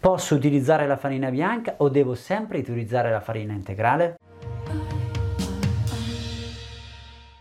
Posso utilizzare la farina bianca o devo sempre utilizzare la farina integrale?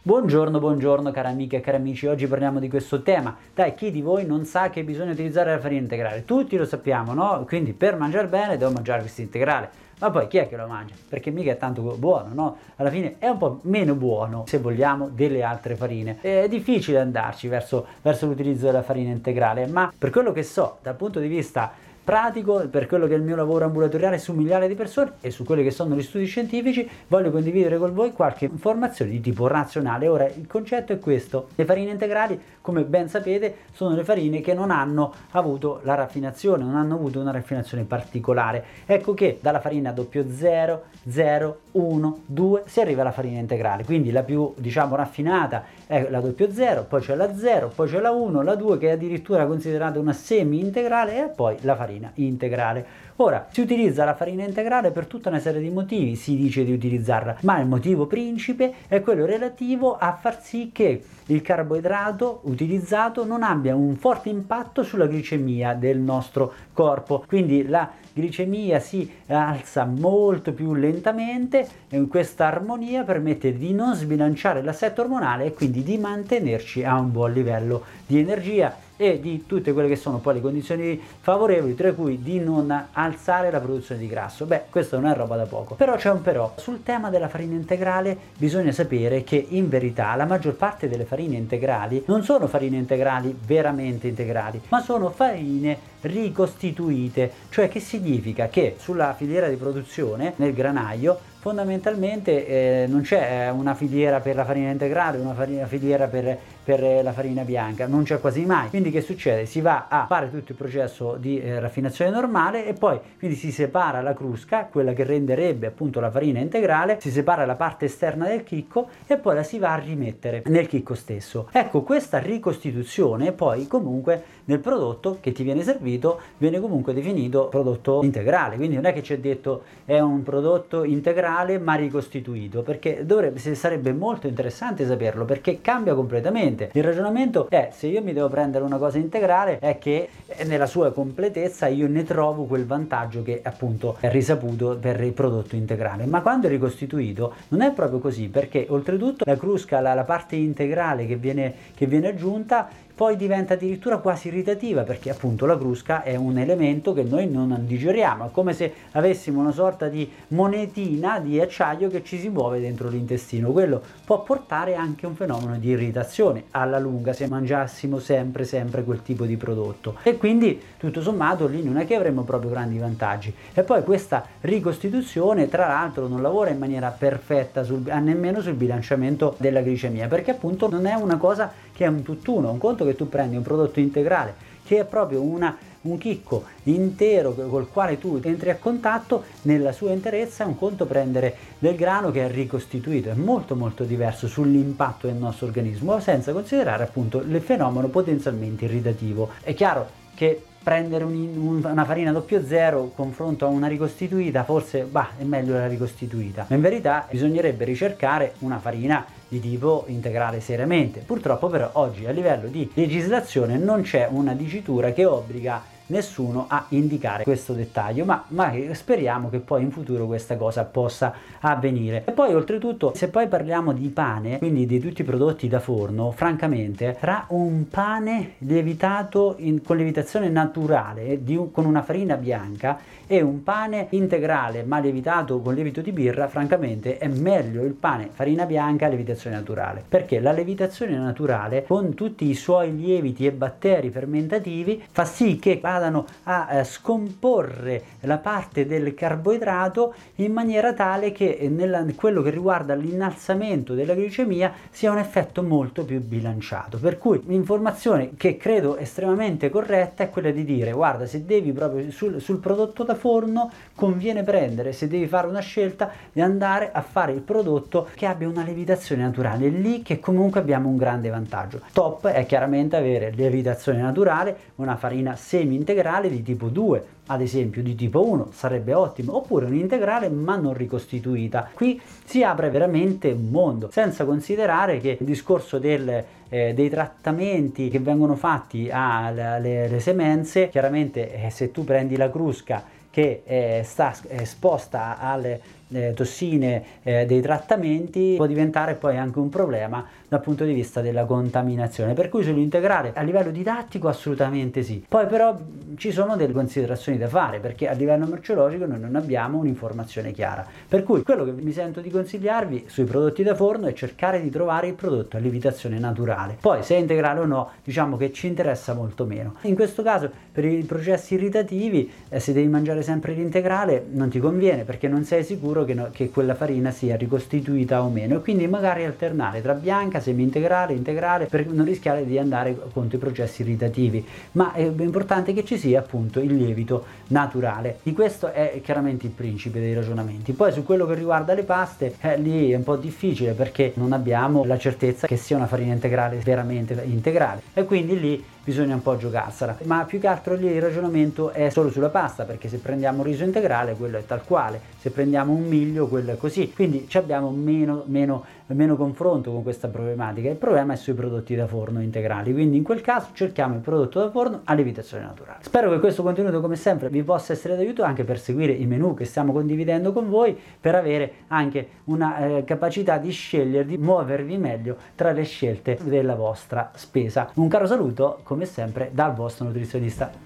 Buongiorno, buongiorno cari amiche e cari amici, oggi parliamo di questo tema. Dai, chi di voi non sa che bisogna utilizzare la farina integrale? Tutti lo sappiamo, no? Quindi per mangiare bene devo mangiare questo integrale. Ma poi chi è che lo mangia? Perché mica è tanto buono, no? Alla fine è un po' meno buono, se vogliamo, delle altre farine. È difficile andarci verso, verso l'utilizzo della farina integrale, ma per quello che so, dal punto di vista pratico per quello che è il mio lavoro ambulatoriale su migliaia di persone e su quelli che sono gli studi scientifici, voglio condividere con voi qualche informazione di tipo razionale. Ora, il concetto è questo. Le farine integrali, come ben sapete, sono le farine che non hanno avuto la raffinazione, non hanno avuto una raffinazione particolare. Ecco che dalla farina 00, 0, 1, 2 si arriva alla farina integrale, quindi la più, diciamo, raffinata è la 00, poi c'è la 0, poi c'è la 1, la 2 che è addirittura considerata una semi integrale e poi la farina farina integrale. Ora, si utilizza la farina integrale per tutta una serie di motivi, si dice di utilizzarla, ma il motivo principe è quello relativo a far sì che il carboidrato utilizzato non abbia un forte impatto sulla glicemia del nostro corpo. Quindi la glicemia si alza molto più lentamente e questa armonia permette di non sbilanciare l'assetto ormonale e quindi di mantenerci a un buon livello di energia e di tutte quelle che sono poi le condizioni favorevoli, tra cui di non alzare la produzione di grasso. Beh, questo non è roba da poco. Però c'è un però. Sul tema della farina integrale bisogna sapere che in verità la maggior parte delle farine integrali non sono farine integrali veramente integrali, ma sono farine ricostituite, cioè che significa che sulla filiera di produzione nel granaio fondamentalmente eh, non c'è una filiera per la farina integrale, una farina, filiera per, per, la farina bianca, non c'è quasi mai. Quindi che succede? Si va a fare tutto il processo di eh, raffinazione normale e poi quindi si separa la crusca, quella che renderebbe appunto la farina integrale, si separa la parte esterna del chicco e poi la si va a rimettere nel chicco stesso. Ecco, questa ricostituzione poi comunque nel prodotto che ti viene servito viene comunque definito prodotto integrale, quindi non è che ci è detto è un prodotto integrale ma ricostituito perché dovrebbe, sarebbe molto interessante saperlo perché cambia completamente. Il ragionamento è se io mi devo prendere una cosa integrale è che nella sua completezza io ne trovo quel vantaggio che appunto è risaputo per il prodotto integrale. Ma quando è ricostituito non è proprio così perché oltretutto la crusca la, la parte integrale che viene, che viene aggiunta poi diventa addirittura quasi irritativa perché appunto la crusca è un elemento che noi non digeriamo, è come se avessimo una sorta di monetina di acciaio che ci si muove dentro l'intestino, quello può portare anche un fenomeno di irritazione alla lunga se mangiassimo sempre sempre quel tipo di prodotto. E quindi tutto sommato lì non è che avremo proprio grandi vantaggi. E poi questa ricostituzione tra l'altro non lavora in maniera perfetta sul, nemmeno sul bilanciamento della glicemia perché appunto non è una cosa che è un tutt'uno, un conto che tu prendi un prodotto integrale che è proprio una, un chicco intero col quale tu entri a contatto nella sua interezza è un conto prendere del grano che è ricostituito, è molto molto diverso sull'impatto del nostro organismo senza considerare appunto il fenomeno potenzialmente irritativo. È chiaro che prendere un, una farina 00 confronto a una ricostituita forse bah, è meglio la ricostituita. Ma in verità bisognerebbe ricercare una farina di tipo integrale seriamente. Purtroppo però oggi a livello di legislazione non c'è una dicitura che obbliga nessuno a indicare questo dettaglio, ma, ma, speriamo che poi in futuro questa cosa possa avvenire. E poi oltretutto, se poi parliamo di pane, quindi di tutti i prodotti da forno, francamente, tra un pane lievitato in, con lievitazione naturale un, con una farina bianca e un pane integrale ma lievitato con lievito di birra, francamente è meglio il pane farina bianca lievitazione naturale, perché la lievitazione naturale con tutti i suoi lieviti e batteri fermentativi fa sì che vadano a eh, scomporre la parte del carboidrato in maniera tale che nella, quello che riguarda l'innalzamento della glicemia sia un effetto molto più bilanciato. Per cui l'informazione che credo estremamente corretta è quella di dire guarda se devi proprio sul, sul prodotto da forno conviene prendere, se devi fare una scelta, di andare a fare il prodotto che abbia una lievitazione naturale, lì che comunque abbiamo un grande vantaggio. Top è chiaramente avere lievitazione naturale, una farina semi integrale di tipo 2, ad esempio di tipo 1 sarebbe ottimo, oppure un'integrale ma non ricostituita. Qui si apre veramente un mondo, senza considerare che il discorso del, eh, dei trattamenti che vengono fatti alle semenze, chiaramente eh, se tu prendi la crusca che eh, sta esposta alle eh, tossine eh, dei trattamenti può diventare poi anche un problema dal punto di vista della contaminazione. Per cui sull'integrale a livello didattico assolutamente sì. Poi però ci sono delle considerazioni da fare perché a livello merceologico noi non abbiamo un'informazione chiara. Per cui quello che mi sento di consigliarvi sui prodotti da forno è cercare di trovare il prodotto a lievitazione naturale. Poi se è integrale o no, diciamo che ci interessa molto meno. In questo caso per i processi irritativi eh, se devi mangiare sempre l'integrale non ti conviene perché non sei sicuro che, no, che quella farina sia ricostituita o meno e quindi magari alternare tra bianca bianca, semi integrale, integrale, per non rischiare di andare contro i processi irritativi. Ma è importante che ci sia appunto il lievito naturale. Di questo è chiaramente il principe dei ragionamenti. Poi su quello che riguarda le paste, eh, lì è un po' difficile perché non abbiamo la certezza che sia una farina integrale veramente integrale e quindi lì bisogna un po' giocarsela. Ma più che altro lì il ragionamento è solo sulla pasta, perché se prendiamo riso integrale quello è tal quale, se prendiamo un miglio quello è così. Quindi abbiamo meno, meno, meno confronto con questa problematica. Il problema è sui prodotti da forno integrali, quindi in quel caso cerchiamo il prodotto da forno a lievitazione naturale. Spero che questo contenuto come sempre vi possa essere d'aiuto anche per seguire i menu che stiamo condividendo con voi, per avere anche una eh, capacità di scegliere, di muovervi meglio tra le scelte della vostra spesa. Un caro saluto, come sempre, dal vostro nutrizionista.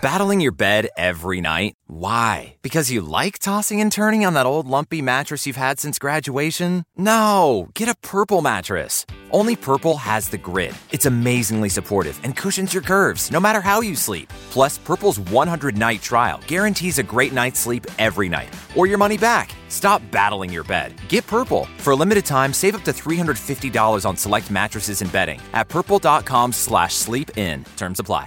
Battling your bed every night? Why? Because you like tossing and turning on that old lumpy mattress you've had since graduation? No! Get a purple mattress. Only Purple has the grid. It's amazingly supportive and cushions your curves, no matter how you sleep. Plus, Purple's 100 night trial guarantees a great night's sleep every night, or your money back. Stop battling your bed. Get Purple. For a limited time, save up to $350 on select mattresses and bedding at purple.com slash sleep in. Terms apply.